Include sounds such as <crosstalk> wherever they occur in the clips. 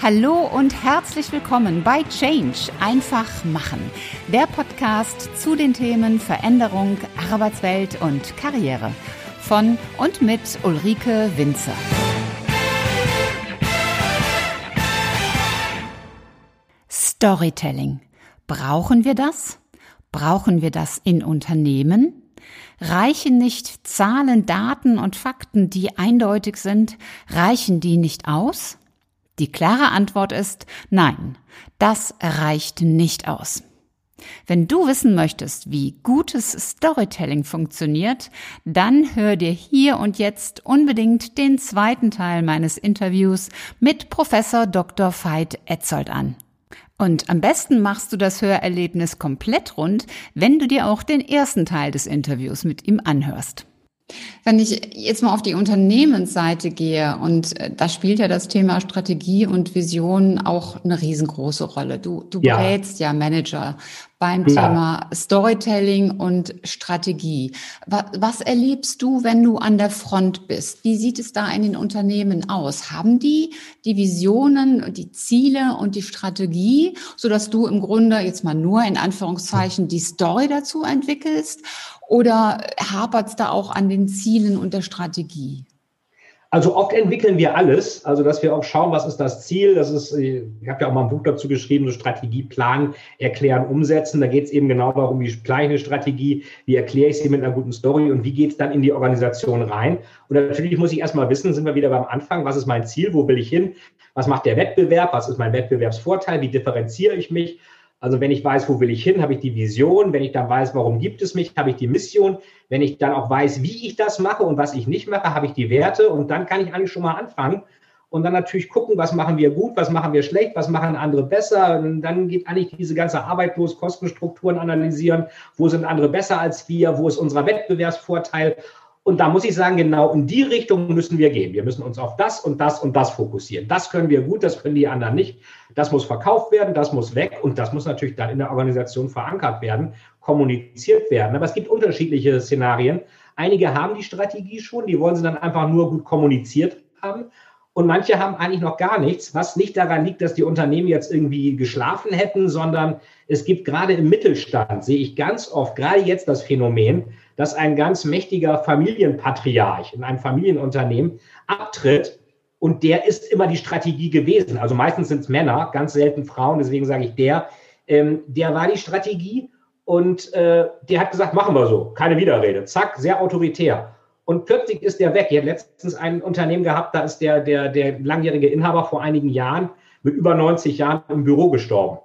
Hallo und herzlich willkommen bei Change einfach machen, der Podcast zu den Themen Veränderung, Arbeitswelt und Karriere von und mit Ulrike Winzer. Storytelling. Brauchen wir das? Brauchen wir das in Unternehmen? Reichen nicht Zahlen, Daten und Fakten, die eindeutig sind, reichen die nicht aus? Die klare Antwort ist nein, das reicht nicht aus. Wenn du wissen möchtest, wie gutes Storytelling funktioniert, dann hör dir hier und jetzt unbedingt den zweiten Teil meines Interviews mit Professor Dr. Veit Etzold an. Und am besten machst du das Hörerlebnis komplett rund, wenn du dir auch den ersten Teil des Interviews mit ihm anhörst. Wenn ich jetzt mal auf die Unternehmensseite gehe und äh, da spielt ja das Thema Strategie und Vision auch eine riesengroße Rolle. Du, du ja. berätst ja Manager beim ja. Thema Storytelling und Strategie. Was, was erlebst du, wenn du an der Front bist? Wie sieht es da in den Unternehmen aus? Haben die die Visionen, die Ziele und die Strategie, so dass du im Grunde jetzt mal nur in Anführungszeichen die Story dazu entwickelst? Oder hapert es da auch an den Zielen und der Strategie? Also oft entwickeln wir alles, also dass wir auch schauen, was ist das Ziel. Das ist, ich habe ja auch mal ein Buch dazu geschrieben, so Strategie planen, erklären, umsetzen. Da geht es eben genau darum, wie plane ich eine Strategie, wie erkläre ich sie mit einer guten Story und wie geht es dann in die Organisation rein. Und natürlich muss ich erstmal wissen, sind wir wieder beim Anfang, was ist mein Ziel, wo will ich hin, was macht der Wettbewerb, was ist mein Wettbewerbsvorteil, wie differenziere ich mich also wenn ich weiß, wo will ich hin, habe ich die Vision. Wenn ich dann weiß, warum gibt es mich, habe ich die Mission. Wenn ich dann auch weiß, wie ich das mache und was ich nicht mache, habe ich die Werte. Und dann kann ich eigentlich schon mal anfangen und dann natürlich gucken, was machen wir gut, was machen wir schlecht, was machen andere besser. Und dann geht eigentlich diese ganze Arbeit los, Kostenstrukturen analysieren. Wo sind andere besser als wir? Wo ist unser Wettbewerbsvorteil? Und da muss ich sagen, genau in die Richtung müssen wir gehen. Wir müssen uns auf das und das und das fokussieren. Das können wir gut, das können die anderen nicht. Das muss verkauft werden, das muss weg und das muss natürlich dann in der Organisation verankert werden, kommuniziert werden. Aber es gibt unterschiedliche Szenarien. Einige haben die Strategie schon, die wollen sie dann einfach nur gut kommuniziert haben. Und manche haben eigentlich noch gar nichts, was nicht daran liegt, dass die Unternehmen jetzt irgendwie geschlafen hätten, sondern es gibt gerade im Mittelstand, sehe ich ganz oft, gerade jetzt das Phänomen, dass ein ganz mächtiger Familienpatriarch in einem Familienunternehmen abtritt und der ist immer die Strategie gewesen. Also meistens sind es Männer, ganz selten Frauen, deswegen sage ich der. Ähm, der war die Strategie und äh, der hat gesagt, machen wir so, keine Widerrede. Zack, sehr autoritär. Und plötzlich ist der weg. Ich hatte letztens ein Unternehmen gehabt, da ist der, der, der langjährige Inhaber vor einigen Jahren mit über 90 Jahren im Büro gestorben.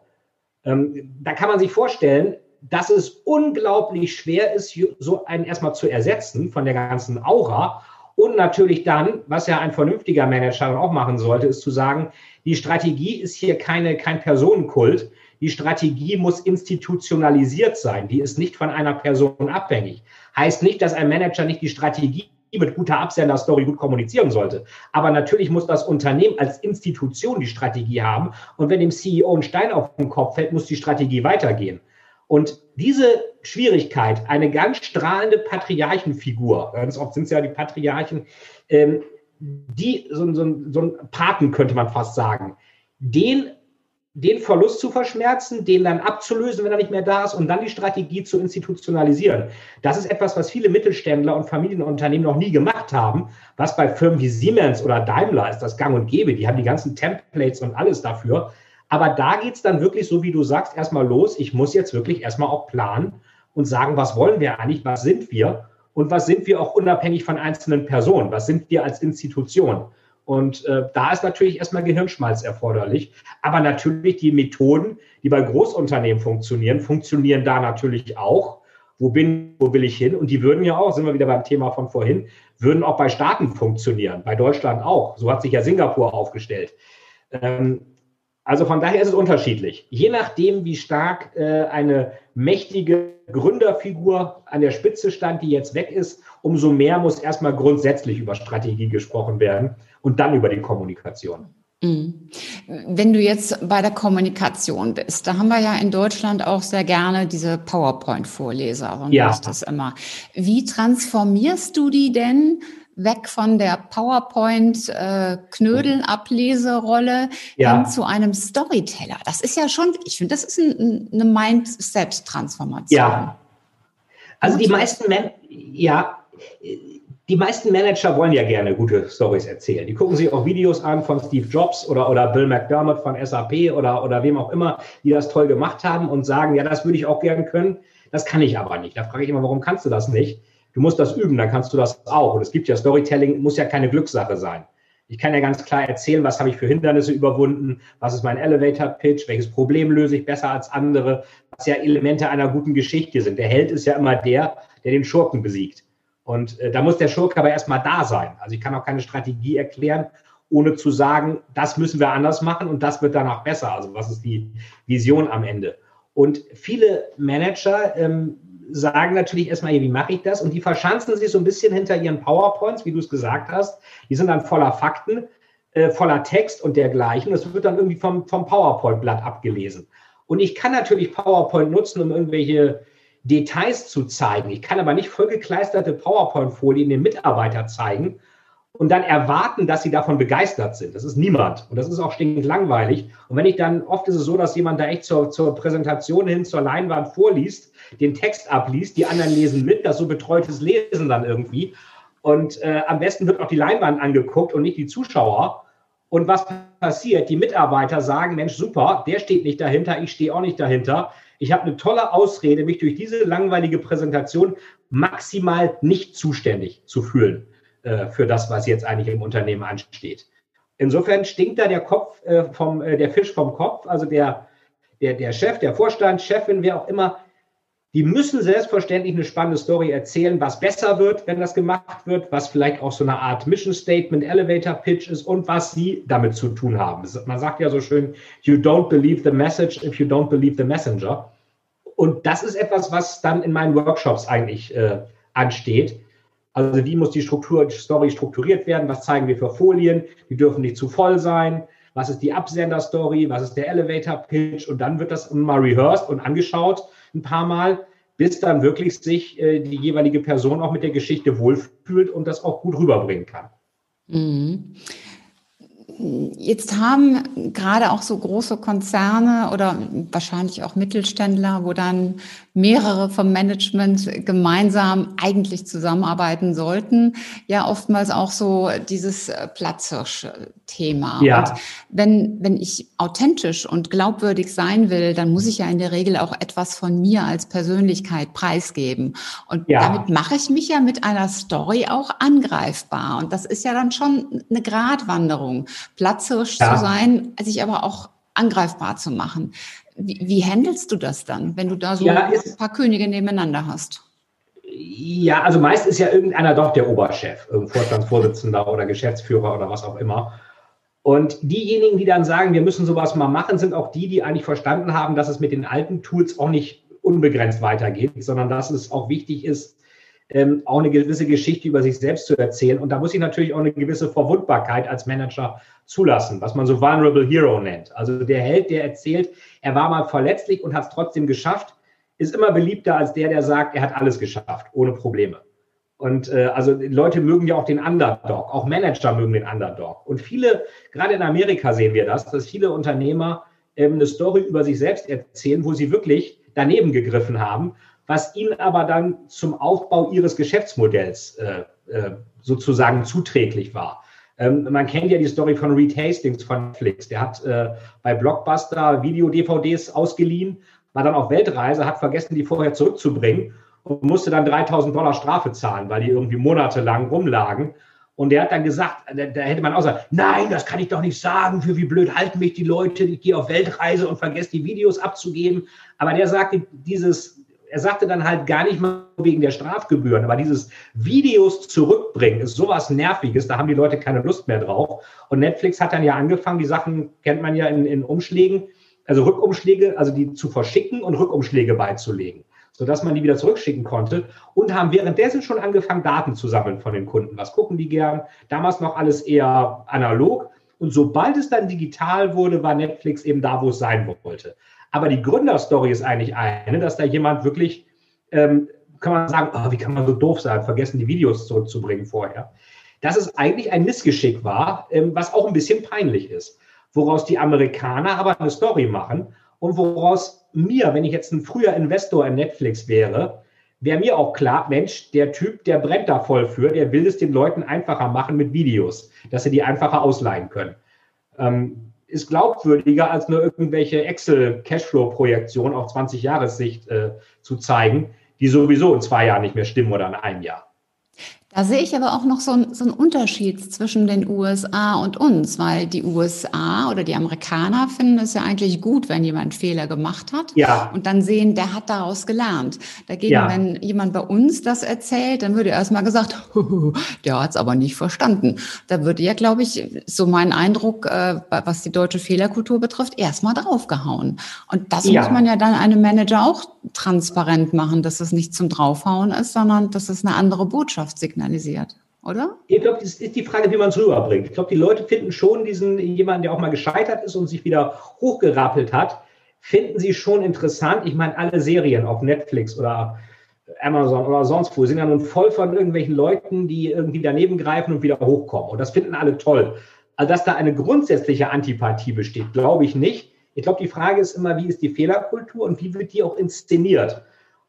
Ähm, da kann man sich vorstellen, dass es unglaublich schwer ist, so einen erstmal zu ersetzen von der ganzen Aura. Und natürlich dann, was ja ein vernünftiger Manager auch machen sollte, ist zu sagen, die Strategie ist hier keine, kein Personenkult. Die Strategie muss institutionalisiert sein. Die ist nicht von einer Person abhängig. Heißt nicht, dass ein Manager nicht die Strategie mit guter Absender-Story gut kommunizieren sollte. Aber natürlich muss das Unternehmen als Institution die Strategie haben. Und wenn dem CEO ein Stein auf den Kopf fällt, muss die Strategie weitergehen. Und diese Schwierigkeit, eine ganz strahlende Patriarchenfigur, ganz oft sind es ja die Patriarchen, ähm, die so, so, so ein Paten könnte man fast sagen, den, den Verlust zu verschmerzen, den dann abzulösen, wenn er nicht mehr da ist und dann die Strategie zu institutionalisieren. Das ist etwas, was viele Mittelständler und Familienunternehmen noch nie gemacht haben, was bei Firmen wie Siemens oder Daimler ist das gang und gäbe. Die haben die ganzen Templates und alles dafür. Aber da geht es dann wirklich, so wie du sagst, erstmal los. Ich muss jetzt wirklich erstmal auch planen und sagen, was wollen wir eigentlich, was sind wir und was sind wir auch unabhängig von einzelnen Personen, was sind wir als Institution. Und äh, da ist natürlich erstmal Gehirnschmalz erforderlich. Aber natürlich die Methoden, die bei Großunternehmen funktionieren, funktionieren da natürlich auch. Wo bin, wo will ich hin? Und die würden ja auch, sind wir wieder beim Thema von vorhin, würden auch bei Staaten funktionieren, bei Deutschland auch. So hat sich ja Singapur aufgestellt. Ähm, also von daher ist es unterschiedlich. Je nachdem, wie stark äh, eine mächtige Gründerfigur an der Spitze stand, die jetzt weg ist, umso mehr muss erstmal grundsätzlich über Strategie gesprochen werden und dann über die Kommunikation. Mhm. Wenn du jetzt bei der Kommunikation bist, da haben wir ja in Deutschland auch sehr gerne diese PowerPoint-Vorleser und ja. das immer. Wie transformierst du die denn weg von der PowerPoint-Knödel-Ableserolle äh, ja. hin zu einem Storyteller. Das ist ja schon, ich finde, das ist ein, eine Mindset-Transformation. Ja. Also die meisten, Men ja, die meisten Manager wollen ja gerne gute Stories erzählen. Die gucken sich auch Videos an von Steve Jobs oder, oder Bill McDermott von SAP oder, oder wem auch immer, die das toll gemacht haben und sagen, ja, das würde ich auch gerne können. Das kann ich aber nicht. Da frage ich immer, warum kannst du das nicht? Du musst das üben, dann kannst du das auch. Und es gibt ja Storytelling, muss ja keine Glückssache sein. Ich kann ja ganz klar erzählen, was habe ich für Hindernisse überwunden, was ist mein Elevator Pitch, welches Problem löse ich besser als andere, was ja Elemente einer guten Geschichte sind. Der Held ist ja immer der, der den Schurken besiegt. Und äh, da muss der Schurke aber erstmal da sein. Also ich kann auch keine Strategie erklären, ohne zu sagen, das müssen wir anders machen und das wird danach besser. Also was ist die Vision am Ende? Und viele Manager ähm, sagen natürlich erstmal, wie mache ich das? Und die verschanzen sich so ein bisschen hinter ihren PowerPoints, wie du es gesagt hast. Die sind dann voller Fakten, äh, voller Text und dergleichen. Das wird dann irgendwie vom, vom PowerPoint-Blatt abgelesen. Und ich kann natürlich PowerPoint nutzen, um irgendwelche Details zu zeigen. Ich kann aber nicht vollgekleisterte PowerPoint-Folien den Mitarbeiter zeigen und dann erwarten, dass sie davon begeistert sind. Das ist niemand. Und das ist auch stinkend langweilig. Und wenn ich dann, oft ist es so, dass jemand da echt zur, zur Präsentation hin zur Leinwand vorliest, den Text abliest, die anderen lesen mit, das so betreutes Lesen dann irgendwie. Und äh, am besten wird auch die Leinwand angeguckt und nicht die Zuschauer. Und was passiert? Die Mitarbeiter sagen, Mensch, super, der steht nicht dahinter, ich stehe auch nicht dahinter. Ich habe eine tolle Ausrede, mich durch diese langweilige Präsentation maximal nicht zuständig zu fühlen. Äh, für das, was jetzt eigentlich im Unternehmen ansteht. Insofern stinkt da der Kopf äh, vom, äh, der Fisch vom Kopf, also der, der, der Chef, der Vorstand, Chefin, wer auch immer, die müssen selbstverständlich eine spannende Story erzählen, was besser wird, wenn das gemacht wird, was vielleicht auch so eine Art Mission Statement, Elevator Pitch ist und was sie damit zu tun haben. Man sagt ja so schön, you don't believe the message if you don't believe the messenger. Und das ist etwas, was dann in meinen Workshops eigentlich äh, ansteht. Also wie muss die Struktur, Story strukturiert werden? Was zeigen wir für Folien? Die dürfen nicht zu voll sein. Was ist die Absender-Story? Was ist der Elevator-Pitch? Und dann wird das mal rehearsed und angeschaut ein paar Mal, bis dann wirklich sich äh, die jeweilige Person auch mit der Geschichte wohlfühlt und das auch gut rüberbringen kann. Mhm. Jetzt haben gerade auch so große Konzerne oder wahrscheinlich auch Mittelständler, wo dann mehrere vom Management gemeinsam eigentlich zusammenarbeiten sollten, ja oftmals auch so dieses äh, Platzhirsch-Thema. Ja. Und wenn, wenn ich authentisch und glaubwürdig sein will, dann muss ich ja in der Regel auch etwas von mir als Persönlichkeit preisgeben. Und ja. damit mache ich mich ja mit einer Story auch angreifbar. Und das ist ja dann schon eine Gratwanderung, platzhirsch ja. zu sein, sich aber auch angreifbar zu machen. Wie, wie handelst du das dann, wenn du da so ja, ein paar Könige nebeneinander hast? Ja, also meist ist ja irgendeiner doch der Oberchef, Vorstandsvorsitzender oder Geschäftsführer oder was auch immer. Und diejenigen, die dann sagen, wir müssen sowas mal machen, sind auch die, die eigentlich verstanden haben, dass es mit den alten Tools auch nicht unbegrenzt weitergeht, sondern dass es auch wichtig ist, ähm, auch eine gewisse Geschichte über sich selbst zu erzählen. Und da muss ich natürlich auch eine gewisse Verwundbarkeit als Manager zulassen, was man so Vulnerable Hero nennt. Also der Held, der erzählt, er war mal verletzlich und hat es trotzdem geschafft, ist immer beliebter als der, der sagt, er hat alles geschafft, ohne Probleme. Und äh, also Leute mögen ja auch den Underdog, auch Manager mögen den Underdog. Und viele, gerade in Amerika sehen wir das, dass viele Unternehmer ähm, eine Story über sich selbst erzählen, wo sie wirklich daneben gegriffen haben, was ihnen aber dann zum Aufbau ihres Geschäftsmodells äh, äh, sozusagen zuträglich war. Ähm, man kennt ja die Story von Reed Hastings von Netflix. Der hat äh, bei Blockbuster Video-DVDs ausgeliehen, war dann auf Weltreise, hat vergessen, die vorher zurückzubringen und musste dann 3000 Dollar Strafe zahlen, weil die irgendwie monatelang rumlagen. Und der hat dann gesagt, da, da, hätte man auch sagen, nein, das kann ich doch nicht sagen, für wie blöd halten mich die Leute, ich gehe auf Weltreise und vergesse die Videos abzugeben. Aber der sagte, dieses er sagte dann halt gar nicht mal wegen der Strafgebühren, aber dieses Videos zurückbringen ist sowas Nerviges, da haben die Leute keine Lust mehr drauf. Und Netflix hat dann ja angefangen, die Sachen kennt man ja in, in Umschlägen, also Rückumschläge, also die zu verschicken und Rückumschläge beizulegen, sodass man die wieder zurückschicken konnte und haben währenddessen schon angefangen, Daten zu sammeln von den Kunden. Was gucken die gern? Damals noch alles eher analog. Und sobald es dann digital wurde, war Netflix eben da, wo es sein wollte. Aber die Gründerstory ist eigentlich eine, dass da jemand wirklich, ähm, kann man sagen, oh, wie kann man so doof sein, vergessen die Videos zurückzubringen vorher. dass es eigentlich ein Missgeschick war, ähm, was auch ein bisschen peinlich ist. Woraus die Amerikaner aber eine Story machen und woraus mir, wenn ich jetzt ein früher Investor in Netflix wäre, wäre mir auch klar, Mensch, der Typ, der brennt da voll für, der will es den Leuten einfacher machen mit Videos, dass sie die einfacher ausleihen können. Ähm, ist glaubwürdiger, als nur irgendwelche Excel-Cashflow-Projektionen auf 20 Jahressicht äh, zu zeigen, die sowieso in zwei Jahren nicht mehr stimmen oder in einem Jahr. Da sehe ich aber auch noch so, ein, so einen Unterschied zwischen den USA und uns, weil die USA oder die Amerikaner finden es ja eigentlich gut, wenn jemand Fehler gemacht hat ja. und dann sehen, der hat daraus gelernt. Dagegen, ja. wenn jemand bei uns das erzählt, dann würde erstmal gesagt, <laughs> der hat es aber nicht verstanden. Da würde ja, glaube ich, so mein Eindruck, äh, was die deutsche Fehlerkultur betrifft, erstmal draufgehauen. Und das ja. muss man ja dann einem Manager auch transparent machen, dass es nicht zum Draufhauen ist, sondern dass es eine andere Botschaft signalisiert signalisiert, oder? Ich glaube, es ist die Frage, wie man es rüberbringt. Ich glaube, die Leute finden schon diesen jemanden, der auch mal gescheitert ist und sich wieder hochgerappelt hat, finden sie schon interessant. Ich meine, alle Serien auf Netflix oder Amazon oder sonst wo sind ja nun voll von irgendwelchen Leuten, die irgendwie daneben greifen und wieder hochkommen. Und das finden alle toll. Also, dass da eine grundsätzliche Antipathie besteht, glaube ich nicht. Ich glaube, die Frage ist immer, wie ist die Fehlerkultur und wie wird die auch inszeniert?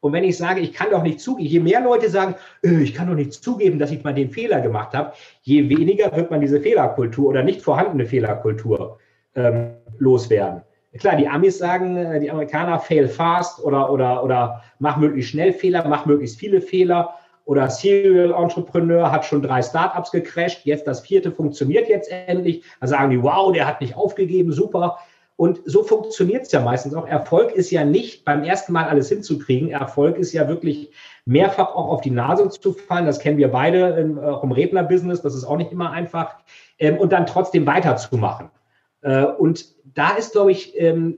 Und wenn ich sage, ich kann doch nicht zugeben, je mehr Leute sagen, äh, ich kann doch nicht zugeben, dass ich mal den Fehler gemacht habe, je weniger wird man diese Fehlerkultur oder nicht vorhandene Fehlerkultur ähm, loswerden. Klar, die Amis sagen, äh, die Amerikaner fail fast oder, oder, oder mach möglichst schnell Fehler, mach möglichst viele Fehler. Oder Serial Entrepreneur hat schon drei Startups gecrashed, jetzt das vierte funktioniert jetzt endlich. Da sagen die, wow, der hat nicht aufgegeben, super. Und so funktioniert es ja meistens auch. Erfolg ist ja nicht beim ersten Mal alles hinzukriegen. Erfolg ist ja wirklich mehrfach auch auf die Nase zu fallen. Das kennen wir beide auch im Rednerbusiness. Das ist auch nicht immer einfach. Ähm, und dann trotzdem weiterzumachen. Äh, und da ist, glaube ich, ähm,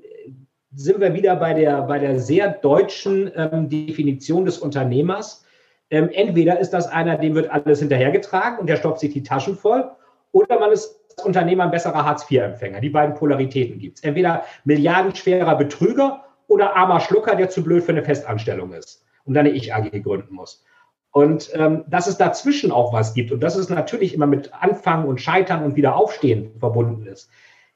sind wir wieder bei der, bei der sehr deutschen ähm, Definition des Unternehmers. entweder ist das einer, dem wird alles hinterhergetragen und der stopft sich die Taschen voll, oder man ist Unternehmer ein besserer Hartz-IV-Empfänger. Die beiden Polaritäten gibt es. Entweder milliardenschwerer Betrüger oder armer Schlucker, der zu blöd für eine Festanstellung ist und dann eine Ich-AG gründen muss. Und ähm, dass es dazwischen auch was gibt und dass es natürlich immer mit Anfangen und Scheitern und Wiederaufstehen verbunden ist.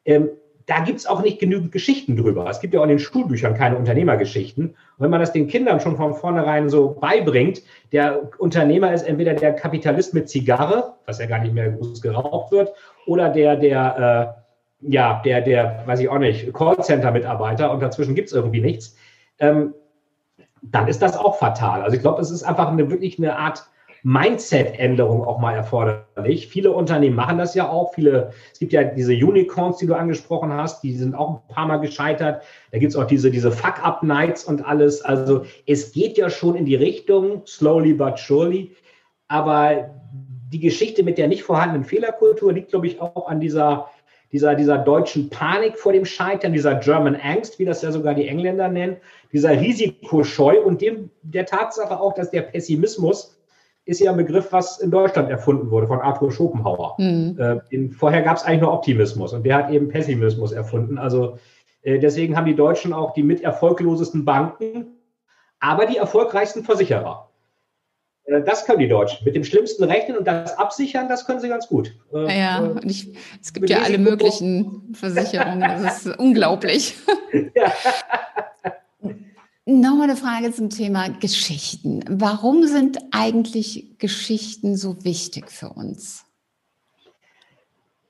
Ähm, da gibt es auch nicht genügend Geschichten drüber. Es gibt ja auch in den Schulbüchern keine Unternehmergeschichten. Und wenn man das den Kindern schon von vornherein so beibringt, der Unternehmer ist entweder der Kapitalist mit Zigarre, was ja gar nicht mehr groß geraucht wird, oder der, der, äh, ja, der, der, weiß ich auch nicht, Callcenter-Mitarbeiter und dazwischen gibt es irgendwie nichts, ähm, dann ist das auch fatal. Also ich glaube, es ist einfach eine, wirklich eine Art Mindset-Änderung auch mal erforderlich. Viele Unternehmen machen das ja auch. Viele, es gibt ja diese Unicorns, die du angesprochen hast, die sind auch ein paar Mal gescheitert. Da gibt es auch diese, diese Fuck-Up-Nights und alles. Also es geht ja schon in die Richtung, slowly but surely. Aber die Geschichte mit der nicht vorhandenen Fehlerkultur liegt, glaube ich, auch an dieser, dieser, dieser deutschen Panik vor dem Scheitern, dieser German Angst, wie das ja sogar die Engländer nennen, dieser Risikoscheu und dem, der Tatsache auch, dass der Pessimismus ist ja ein Begriff, was in Deutschland erfunden wurde von Arthur Schopenhauer. Mhm. Äh, vorher gab es eigentlich nur Optimismus und der hat eben Pessimismus erfunden. Also äh, deswegen haben die Deutschen auch die mit erfolglosesten Banken, aber die erfolgreichsten Versicherer. Äh, das können die Deutschen. Mit dem Schlimmsten rechnen und das absichern, das können sie ganz gut. Äh, ja, äh, ich, es gibt ja alle möglichen Versicherungen. Das ist unglaublich. <laughs> Ja. Nochmal eine Frage zum Thema Geschichten. Warum sind eigentlich Geschichten so wichtig für uns?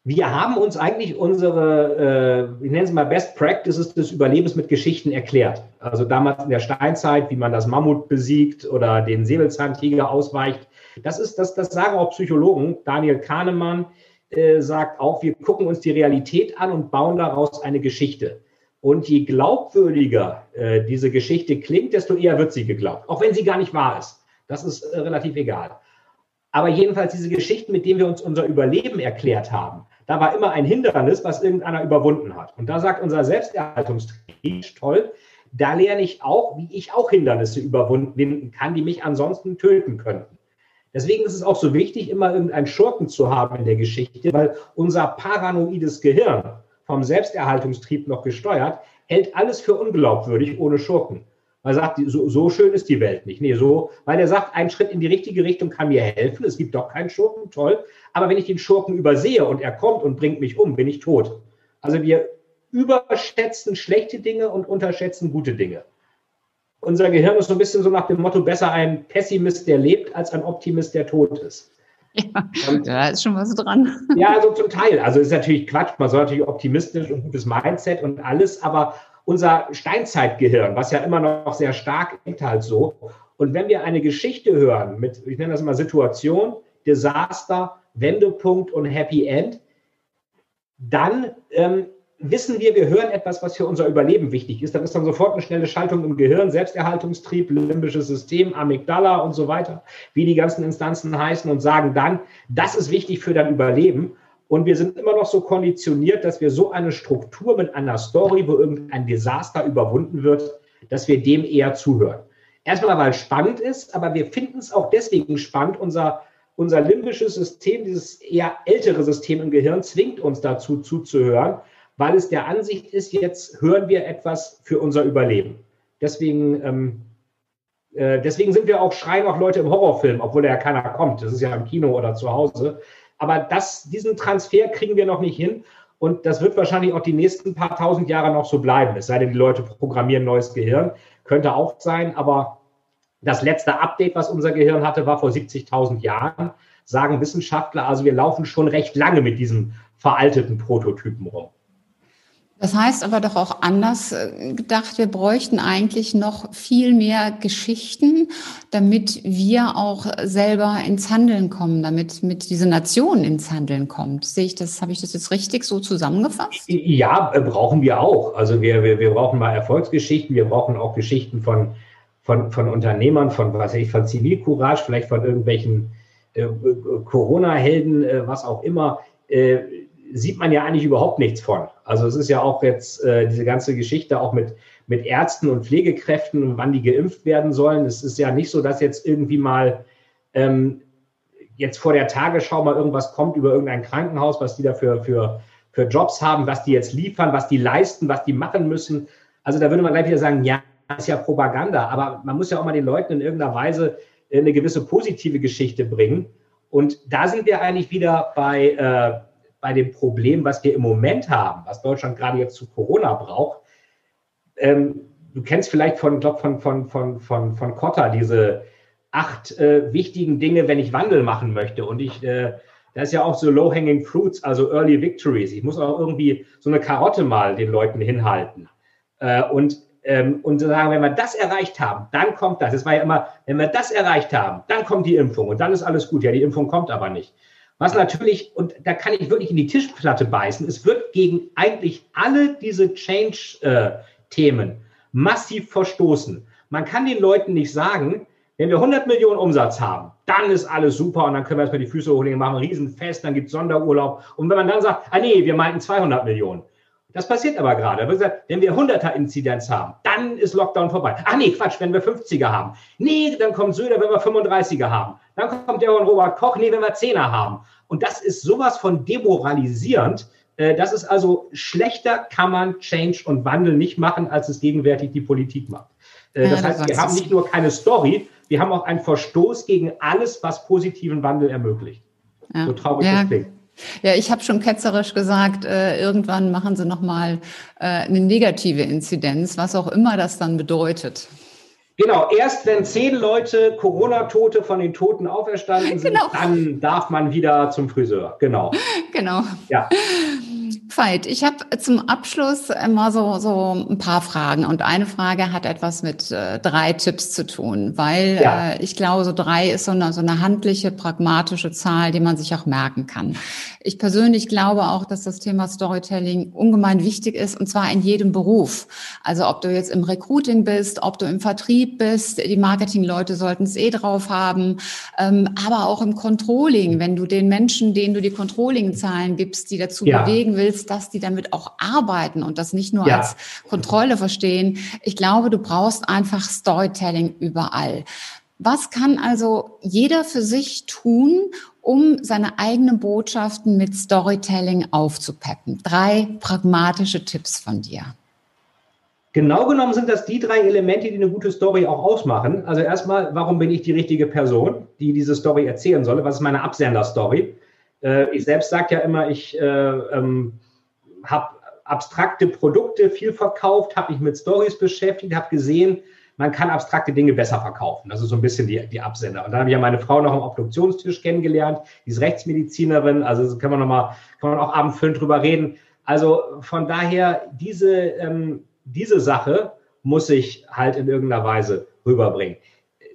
Wir haben uns eigentlich unsere, äh, ich nenne es mal Best Practices des Überlebens mit Geschichten erklärt. Also damals in der Steinzeit, wie man das Mammut besiegt oder den Säbelzahntiger ausweicht. Das ist, das, das sagen auch Psychologen. Daniel Kahnemann äh, sagt auch, wir gucken uns die Realität an und bauen daraus eine Geschichte. Und je glaubwürdiger äh, diese Geschichte klingt, desto eher wird sie geglaubt, auch wenn sie gar nicht wahr ist. Das ist äh, relativ egal. Aber jedenfalls diese Geschichten, mit denen wir uns unser Überleben erklärt haben, da war immer ein Hindernis, was irgendeiner überwunden hat. Und da sagt unser Selbsterhaltungstrieb toll, da lerne ich auch, wie ich auch Hindernisse überwinden kann, die mich ansonsten töten könnten. Deswegen ist es auch so wichtig, immer irgendeinen Schurken zu haben in der Geschichte, weil unser paranoides Gehirn vom Selbsterhaltungstrieb noch gesteuert, hält alles für unglaubwürdig ohne Schurken. Er sagt, so, so schön ist die Welt nicht. Nee, so, weil er sagt, ein Schritt in die richtige Richtung kann mir helfen. Es gibt doch keinen Schurken, toll. Aber wenn ich den Schurken übersehe und er kommt und bringt mich um, bin ich tot. Also wir überschätzen schlechte Dinge und unterschätzen gute Dinge. Unser Gehirn ist so ein bisschen so nach dem Motto, besser ein Pessimist, der lebt, als ein Optimist, der tot ist. <laughs> Ja, und, da ist schon was dran. Ja, also zum Teil. Also ist natürlich Quatsch. Man soll natürlich optimistisch und gutes Mindset und alles, aber unser Steinzeitgehirn, was ja immer noch sehr stark ist, halt so. Und wenn wir eine Geschichte hören mit, ich nenne das mal Situation, Desaster, Wendepunkt und Happy End, dann ähm, wissen wir, wir hören etwas, was für unser Überleben wichtig ist. Dann ist dann sofort eine schnelle Schaltung im Gehirn, Selbsterhaltungstrieb, limbisches System, Amygdala und so weiter, wie die ganzen Instanzen heißen und sagen dann, das ist wichtig für dein Überleben. Und wir sind immer noch so konditioniert, dass wir so eine Struktur mit einer Story, wo irgendein Desaster überwunden wird, dass wir dem eher zuhören. Erstmal, weil es spannend ist, aber wir finden es auch deswegen spannend. Unser, unser limbisches System, dieses eher ältere System im Gehirn, zwingt uns dazu zuzuhören, weil es der Ansicht ist, jetzt hören wir etwas für unser Überleben. Deswegen, ähm, äh, deswegen sind wir auch, schreien auch Leute im Horrorfilm, obwohl da ja keiner kommt. Das ist ja im Kino oder zu Hause. Aber das, diesen Transfer kriegen wir noch nicht hin. Und das wird wahrscheinlich auch die nächsten paar tausend Jahre noch so bleiben. Es sei denn, die Leute programmieren neues Gehirn. Könnte auch sein. Aber das letzte Update, was unser Gehirn hatte, war vor 70.000 Jahren, sagen Wissenschaftler. Also wir laufen schon recht lange mit diesen veralteten Prototypen rum. Das heißt aber doch auch anders äh, gedacht, wir bräuchten eigentlich noch viel mehr Geschichten, damit wir auch selber ins Handeln kommen, damit mit diese Nation ins Handeln kommt. Sehe ich das, habe ich das jetzt richtig so zusammengefasst? Ja, äh, brauchen wir auch. Also wir, wir, wir brauchen mal Erfolgsgeschichten, wir brauchen auch Geschichten von, von, von Unternehmern, von was ich, von Zivilcourage, vielleicht von irgendwelchen äh, Corona-Helden, äh, was auch immer. Äh, sieht man ja eigentlich überhaupt nichts von. Also es ist ja auch jetzt äh, diese ganze Geschichte auch mit, mit Ärzten und Pflegekräften und wann die geimpft werden sollen. Es ist ja nicht so, dass jetzt irgendwie mal ähm, jetzt vor der Tagesschau mal irgendwas kommt über irgendein Krankenhaus, was die da für, für, Jobs haben, was die jetzt liefern, was die leisten, was die machen müssen. Also da würde man gleich wieder sagen, ja, das ist ja Propaganda, aber man muss ja auch mal den Leuten in irgendeiner Weise eine gewisse positive Geschichte bringen. Und da sind wir eigentlich wieder bei, äh, bei dem Problem, was wir im Moment haben, was Deutschland gerade jetzt zu Corona braucht. Ähm, du kennst vielleicht von, glaub, von, von, von, von, von Kotter diese acht äh, wichtigen Dinge, wenn ich Wandel machen möchte. Und ich, äh, da ist ja auch so Low-Hanging Fruits, also Early Victories. Ich muss auch irgendwie so eine Karotte mal den Leuten hinhalten. Äh, und ähm, und sagen, wenn wir das erreicht haben, dann kommt das. Es war ja immer, wenn wir das erreicht haben, dann kommt die Impfung und dann ist alles gut. Ja, die Impfung kommt aber nicht. Was natürlich, und da kann ich wirklich in die Tischplatte beißen, es wird gegen eigentlich alle diese Change-Themen massiv verstoßen. Man kann den Leuten nicht sagen, wenn wir 100 Millionen Umsatz haben, dann ist alles super und dann können wir erstmal die Füße hochlegen, machen ein Riesenfest, dann gibt es Sonderurlaub. Und wenn man dann sagt, ah nee, wir meinten 200 Millionen. Das passiert aber gerade. Wenn wir 100er Inzidenz haben, dann ist Lockdown vorbei. Ach nee, Quatsch, wenn wir 50er haben. Nee, dann kommt Söder, wenn wir 35er haben. Dann kommt der von Robert Koch, nee, wenn wir Zehner haben. Und das ist sowas von demoralisierend. Äh, das ist also schlechter kann man Change und Wandel nicht machen, als es gegenwärtig die Politik macht. Äh, das ja, heißt, wir haben nicht nur keine Story, wir haben auch einen Verstoß gegen alles, was positiven Wandel ermöglicht. Ja. So traurig ja. das klingt. Ja, ich habe schon ketzerisch gesagt, äh, irgendwann machen sie nochmal äh, eine negative Inzidenz, was auch immer das dann bedeutet. Genau, erst wenn zehn Leute Corona-Tote von den Toten auferstanden sind, genau. dann darf man wieder zum Friseur. Genau. <laughs> Genau. Ja. Veit, ich habe zum Abschluss immer so, so ein paar Fragen und eine Frage hat etwas mit äh, drei Tipps zu tun, weil ja. äh, ich glaube, so drei ist so eine, so eine handliche, pragmatische Zahl, die man sich auch merken kann. Ich persönlich glaube auch, dass das Thema Storytelling ungemein wichtig ist und zwar in jedem Beruf. Also ob du jetzt im Recruiting bist, ob du im Vertrieb bist, die Marketingleute sollten es eh drauf haben, ähm, aber auch im Controlling, wenn du den Menschen, denen du die Controlling-Zahlen gibst, die dazu ja. bewegen willst, willst, dass die damit auch arbeiten und das nicht nur ja. als Kontrolle verstehen. Ich glaube, du brauchst einfach Storytelling überall. Was kann also jeder für sich tun, um seine eigenen Botschaften mit Storytelling aufzupeppen? Drei pragmatische Tipps von dir. Genau genommen sind das die drei Elemente, die eine gute Story auch ausmachen. Also erstmal, warum bin ich die richtige Person, die diese Story erzählen soll? Was ist meine Absender-Story? Äh, ich selbst sage ja immer, ich äh, ähm, habe abstrakte Produkte viel verkauft, habe mich mit Stories beschäftigt, habe gesehen, man kann abstrakte Dinge besser verkaufen. Das ist so ein bisschen die, die Absender. Und dann habe ich ja meine Frau noch am Obduktionstisch kennengelernt, die ist Rechtsmedizinerin, also kann man noch mal, kann man auch abendfüllend drüber reden. Also von daher, diese, ähm, diese Sache muss ich halt in irgendeiner Weise rüberbringen.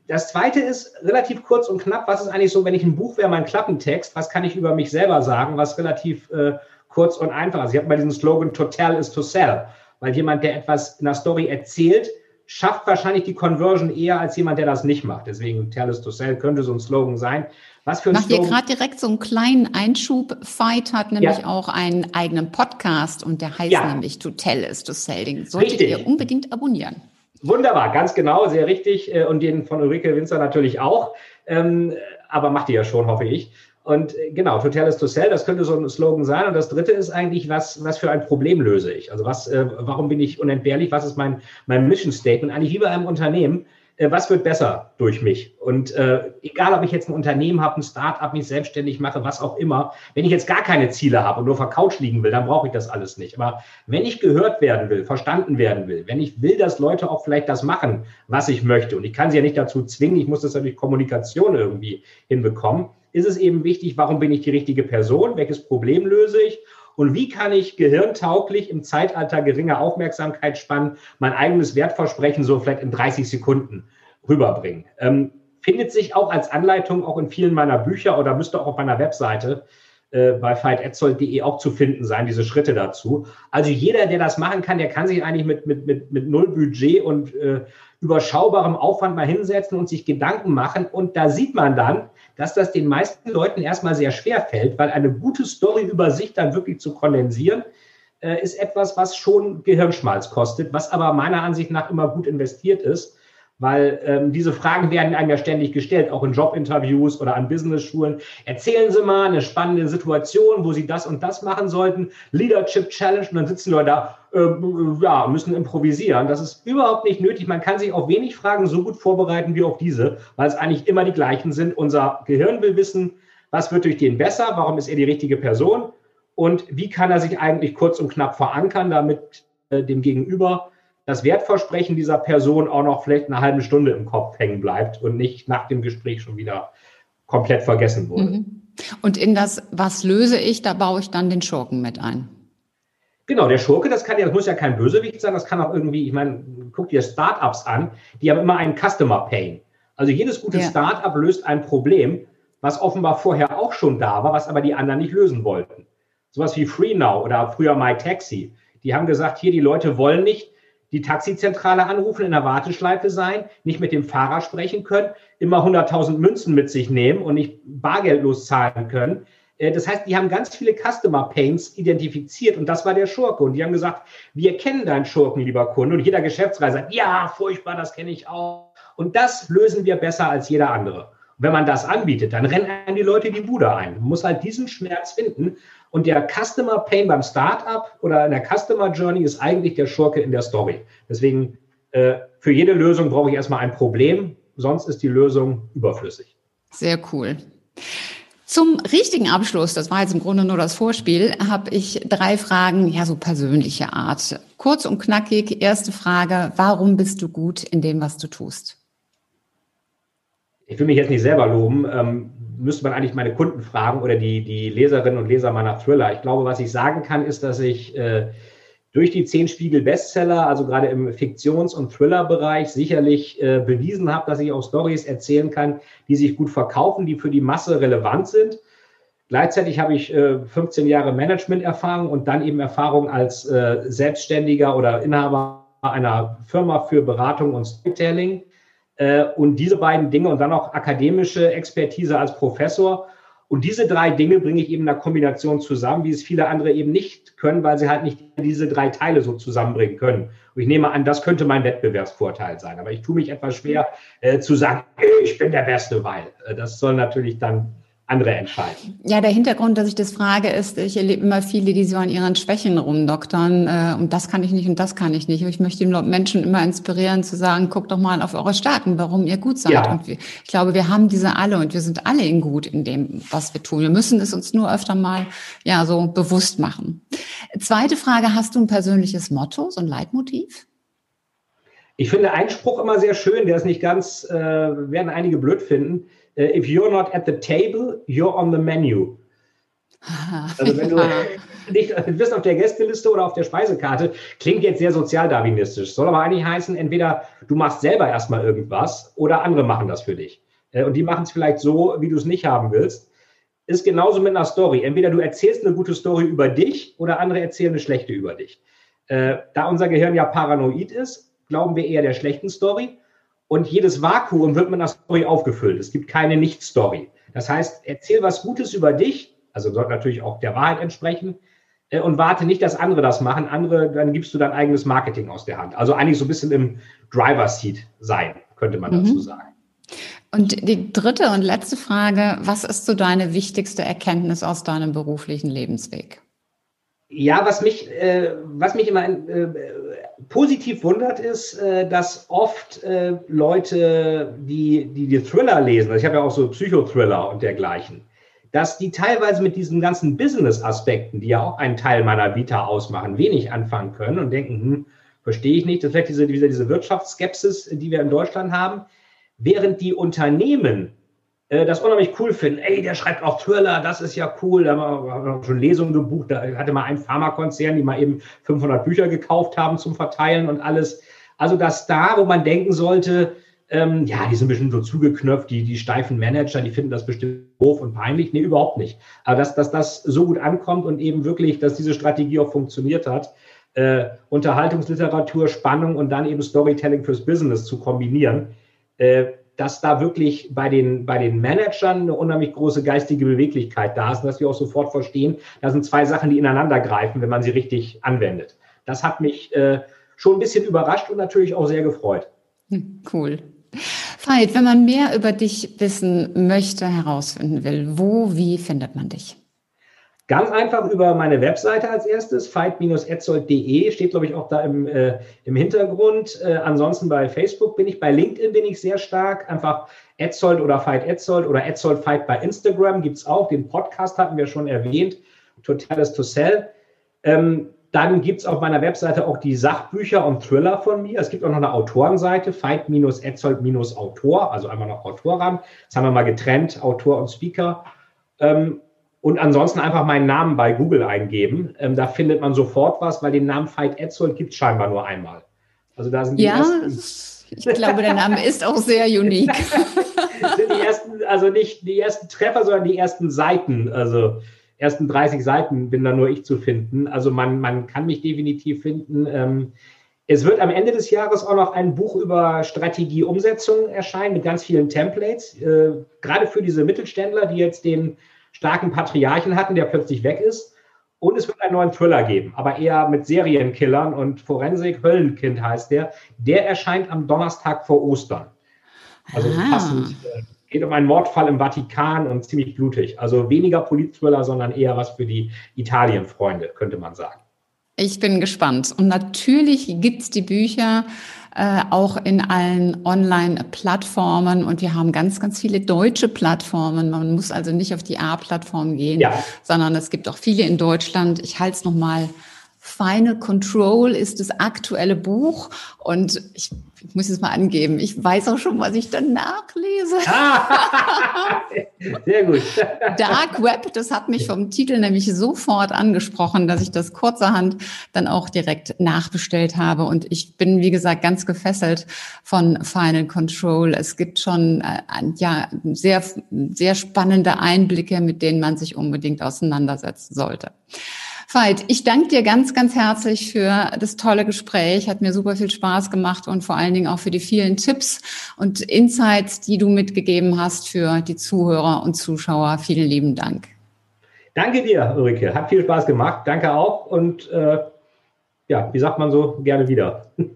Das zweite ist relativ kurz und knapp. Was ist eigentlich so, wenn ich ein Buch wäre, mein Klappentext, was kann ich über mich selber sagen, was relativ äh, kurz und einfach ist? Ich habe mal diesen Slogan, to tell is to sell. Weil jemand, der etwas in der Story erzählt, schafft wahrscheinlich die Conversion eher als jemand, der das nicht macht. Deswegen Tell is to Sell könnte so ein Slogan sein. Was für ein Macht ihr gerade direkt so einen kleinen Einschub. Fight hat nämlich ja. auch einen eigenen Podcast und der heißt ja. nämlich To Tell is to Sell. Den solltet richtig. ihr unbedingt abonnieren. Wunderbar, ganz genau, sehr richtig. Äh, und den von Ulrike Winzer natürlich auch. Ähm, aber macht ihr ja schon, hoffe ich. Und äh, genau, Total is to sell, das könnte so ein Slogan sein. Und das dritte ist eigentlich, was, was für ein Problem löse ich? Also was, äh, warum bin ich unentbehrlich? Was ist mein, mein Mission Statement? Eigentlich wie bei einem Unternehmen. Äh, was wird besser durch mich? Und äh, egal, ob ich jetzt ein Unternehmen habe, ein Start-up, mich selbstständig mache, was auch immer, wenn ich jetzt gar keine Ziele habe und nur vor Couch liegen will, dann brauche ich das alles nicht. Aber wenn ich gehört werden will, verstanden werden will, wenn ich will, dass Leute auch vielleicht das machen, was ich möchte, und ich kann sie ja nicht dazu zwingen, ich muss das durch Kommunikation irgendwie hinbekommen, ist es eben wichtig, warum bin ich die richtige Person, welches Problem löse ich und wie kann ich gehirntauglich im Zeitalter geringer Aufmerksamkeitsspannen mein eigenes Wertversprechen so vielleicht in 30 Sekunden rüberbringen. Ähm, findet sich auch als Anleitung auch in vielen meiner Bücher oder müsste auch auf meiner Webseite äh, bei fightetzold.de auch zu finden sein, diese Schritte dazu. Also jeder, der das machen kann, der kann sich eigentlich mit, mit, mit, mit null Budget und äh, überschaubarem Aufwand mal hinsetzen und sich Gedanken machen. Und da sieht man dann, dass das den meisten Leuten erstmal sehr schwer fällt, weil eine gute Story über sich dann wirklich zu kondensieren, äh, ist etwas, was schon Gehirnschmalz kostet, was aber meiner Ansicht nach immer gut investiert ist. Weil ähm, diese Fragen werden einem ja ständig gestellt, auch in Jobinterviews oder an Business-Schulen. Erzählen Sie mal eine spannende Situation, wo Sie das und das machen sollten. Leadership Challenge. Und dann sitzen Leute da, äh, ja, müssen improvisieren. Das ist überhaupt nicht nötig. Man kann sich auf wenig Fragen so gut vorbereiten wie auf diese, weil es eigentlich immer die gleichen sind. Unser Gehirn will wissen, was wird durch den besser? Warum ist er die richtige Person? Und wie kann er sich eigentlich kurz und knapp verankern, damit äh, dem Gegenüber das Wertversprechen dieser Person auch noch vielleicht eine halbe Stunde im Kopf hängen bleibt und nicht nach dem Gespräch schon wieder komplett vergessen wurde. Mhm. Und in das, was löse ich, da baue ich dann den Schurken mit ein. Genau, der Schurke, das kann ja, das muss ja kein Bösewicht sein, das kann auch irgendwie, ich meine, guck dir Startups an, die haben immer einen Customer Pain. Also jedes gute ja. Startup löst ein Problem, was offenbar vorher auch schon da war, was aber die anderen nicht lösen wollten. Sowas wie FreeNow oder früher MyTaxi. Die haben gesagt, hier, die Leute wollen nicht, die Taxizentrale anrufen, in der Warteschleife sein, nicht mit dem Fahrer sprechen können, immer 100.000 Münzen mit sich nehmen und nicht bargeldlos zahlen können. Äh, das heißt, die haben ganz viele Customer Pains identifiziert und das war der Schurke. Und die haben gesagt, wir kennen deinen Schurken, lieber Kunde. Und jeder Geschäftsreisender sagt, ja, furchtbar, das kenne ich auch. Und das lösen wir besser als jeder andere. Und wenn man das anbietet, dann rennen die Leute die Bude ein. Man muss halt diesen Schmerz finden. Und der Customer Pain beim Startup oder in der Customer Journey ist eigentlich der Schurke in der Story. Deswegen, äh, für jede Lösung brauche ich erstmal ein Problem, sonst ist die Lösung überflüssig. Sehr cool. Zum richtigen Abschluss, das war jetzt im Grunde nur das Vorspiel, habe ich drei Fragen, ja, so persönliche Art. Kurz und knackig. Erste Frage, warum bist du gut in dem, was du tust? Ich will mich jetzt nicht selber loben. Müsste man eigentlich meine Kunden fragen oder die, die Leserinnen und Leser meiner Thriller. Ich glaube, was ich sagen kann, ist, dass ich äh, durch die zehn Spiegel Bestseller, also gerade im Fiktions- und Thriller-Bereich, sicherlich äh, bewiesen habe, dass ich auch Stories erzählen kann, die sich gut verkaufen, die für die Masse relevant sind. Gleichzeitig habe ich äh, 15 Jahre Management-Erfahrung und dann eben Erfahrung als äh, Selbstständiger oder Inhaber einer Firma für Beratung und Storytelling. Äh, und diese beiden Dinge und dann auch akademische Expertise als Professor. Und diese drei Dinge bringe ich eben in der Kombination zusammen, wie es viele andere eben nicht können, weil sie halt nicht diese drei Teile so zusammenbringen können. Und ich nehme an, das könnte mein Wettbewerbsvorteil sein. Aber ich tue mich etwas schwer äh, zu sagen, ich bin der Beste, weil äh, das soll natürlich dann andere entscheiden. Ja, der Hintergrund, dass ich das frage, ist, ich erlebe immer viele, die so an ihren Schwächen rumdoktern äh, und das kann ich nicht und das kann ich nicht. Ich möchte den Menschen immer inspirieren zu sagen, guckt doch mal auf eure Stärken, warum ihr gut seid. Ja. Und wir, ich glaube, wir haben diese alle und wir sind alle in gut in dem, was wir tun. Wir müssen es uns nur öfter mal ja so bewusst machen. Zweite Frage, hast du ein persönliches Motto, so ein Leitmotiv? Ich finde Einspruch immer sehr schön, der ist nicht ganz, äh, werden einige blöd finden if you're not at the table, you're on the menu. <laughs> Also wenn du <laughs> nicht bist auf der Gästeliste oder auf der Speisekarte, klingt jetzt sehr sozialdarwinistisch. Soll aber eigentlich heißen, entweder du machst selber erstmal irgendwas oder andere machen das für dich. Äh, und die machen es vielleicht so, wie du es nicht haben willst. Ist genauso mit einer Story. Entweder du erzählst eine gute Story über dich oder andere erzählen eine schlechte über dich. Äh, da unser Gehirn ja paranoid ist, glauben wir eher der schlechten Story und jedes Vakuum wird mit einer Story aufgefüllt. Es gibt keine Nicht-Story. Das heißt, erzähl was Gutes über dich, also sollte natürlich auch der Wahrheit entsprechen, äh, und warte nicht, dass andere das machen. Andere, dann gibst du dein eigenes Marketing aus der Hand. Also eigentlich so ein bisschen im Driver-Seat sein, könnte man mhm. dazu sagen. Und die dritte und letzte Frage, was ist so deine wichtigste Erkenntnis aus deinem beruflichen Lebensweg? Ja, was mich, äh, was mich immer äh, positiv wundert, ist, äh, dass oft äh, Leute, die, die die Thriller lesen, also ich habe ja auch so Psychothriller und dergleichen, dass die teilweise mit diesen ganzen Business-Aspekten, die ja auch einen Teil meiner Vita ausmachen, wenig anfangen können und denken, hm, verstehe ich nicht, das ist vielleicht diese, diese, Wirtschaftsskepsis, die wir in Deutschland haben, während die Unternehmen das unheimlich cool finden. Ey, der schreibt auch Thriller, das ist ja cool. Da haben wir schon Lesungen gebucht. Da hatte mal ein Pharmakonzern, die mal eben 500 Bücher gekauft haben zum Verteilen und alles. Also das da, wo man denken sollte, ähm, ja, die sind bestimmt so zugeknöpft, die, die steifen Manager, die finden das bestimmt doof und peinlich. Nee, überhaupt nicht. Aber dass, dass das so gut ankommt und eben wirklich, dass diese Strategie auch funktioniert hat, äh, Unterhaltungsliteratur, Spannung und dann eben Storytelling fürs Business zu kombinieren, äh, dass da wirklich bei den, bei den Managern eine unheimlich große geistige Beweglichkeit da ist und dass wir auch sofort verstehen, da sind zwei Sachen, die ineinander greifen, wenn man sie richtig anwendet. Das hat mich äh, schon ein bisschen überrascht und natürlich auch sehr gefreut. Hm, cool. Veit, wenn man mehr über dich wissen möchte, herausfinden will, wo, wie findet man dich? Ganz einfach über meine Webseite als erstes, fight-etzold.de, steht, glaube ich, auch da im, äh, im Hintergrund. Äh, ansonsten bei Facebook bin ich, bei LinkedIn bin ich sehr stark. Einfach Etzold oder Fight Etzold oder Etzold Fight bei Instagram gibt es auch. Den Podcast hatten wir schon erwähnt, Totales to Sell. Ähm, dann gibt es auf meiner Webseite auch die Sachbücher und Thriller von mir. Es gibt auch noch eine Autorenseite, Fight-Etzold-Autor, also einmal noch Autor ran. Das haben wir mal getrennt, Autor und Speaker. Ähm, und ansonsten einfach meinen Namen bei Google eingeben. Ähm, da findet man sofort was, weil den Namen Veit Etzold gibt es scheinbar nur einmal. Also da sind die ja, ersten. Ich glaube, der Name ist auch sehr <laughs> unique. sind die ersten, also nicht die ersten Treffer, sondern die ersten Seiten. Also ersten 30 Seiten bin da nur ich zu finden. Also man, man kann mich definitiv finden. Ähm, es wird am Ende des Jahres auch noch ein Buch über Strategieumsetzung erscheinen mit ganz vielen Templates. Äh, gerade für diese Mittelständler, die jetzt den starken Patriarchen hatten, der plötzlich weg ist. Und es wird einen neuen Thriller geben, aber eher mit Serienkillern und Forensik. Höllenkind heißt der. Der erscheint am Donnerstag vor Ostern. Also ah. passend. Äh, geht um einen Mordfall im Vatikan und ziemlich blutig. Also weniger Politthriller, sondern eher was für die Italienfreunde, könnte man sagen. Ich bin gespannt. Und natürlich gibt es die Bücher äh, auch in allen Online-Plattformen. Und wir haben ganz, ganz viele deutsche Plattformen. Man muss also nicht auf die A-Plattform gehen, ja. sondern es gibt auch viele in Deutschland. Ich halte es nochmal Final Control ist das aktuelle Buch und ich, ich, muss es mal angeben. Ich weiß auch schon, was ich dann nachlese. <laughs> Sehr gut. <laughs> Dark Web, das hat mich vom Titel nämlich sofort angesprochen, dass ich das kurzerhand dann auch direkt nachbestellt habe und ich bin, wie gesagt, ganz gefesselt von Final Control. Es gibt schon äh, ja sehr, sehr spannende Einblicke, mit denen man sich unbedingt auseinandersetzen sollte. Veit, ich danke dir ganz, ganz herzlich für das tolle Gespräch. Hat mir super viel Spaß gemacht und vor allen Dingen auch für die vielen Tipps und Insights, die du mitgegeben hast für die Zuhörer und Zuschauer. Vielen lieben Dank. Danke dir, Ulrike. Hat viel Spaß gemacht. Danke auch. Und äh, ja, wie sagt man so, gerne wieder. <laughs>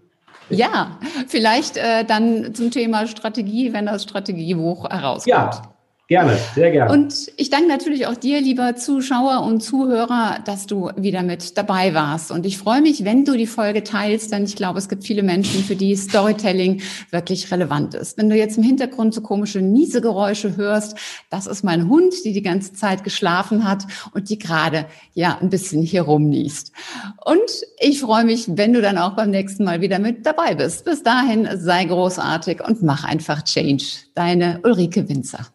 Ja, vielleicht äh, dann zum Thema Strategie, wenn das Strategiebuch herauskommt. Ja, Gerne, sehr gerne. Und ich danke natürlich auch dir, lieber Zuschauer und Zuhörer, dass du wieder mit dabei warst. Und ich freue mich, wenn du die Folge teilst, denn ich glaube, es gibt viele Menschen, für die Storytelling wirklich relevant ist. Wenn du jetzt im Hintergrund so komische Niesegeräusche hörst, das ist mein Hund, die die ganze Zeit geschlafen hat und die gerade ja ein bisschen hier rumniest. Und ich freue mich, wenn du dann auch beim nächsten Mal wieder mit dabei bist. Bis dahin sei großartig und mach einfach Change. Deine Ulrike Winzer.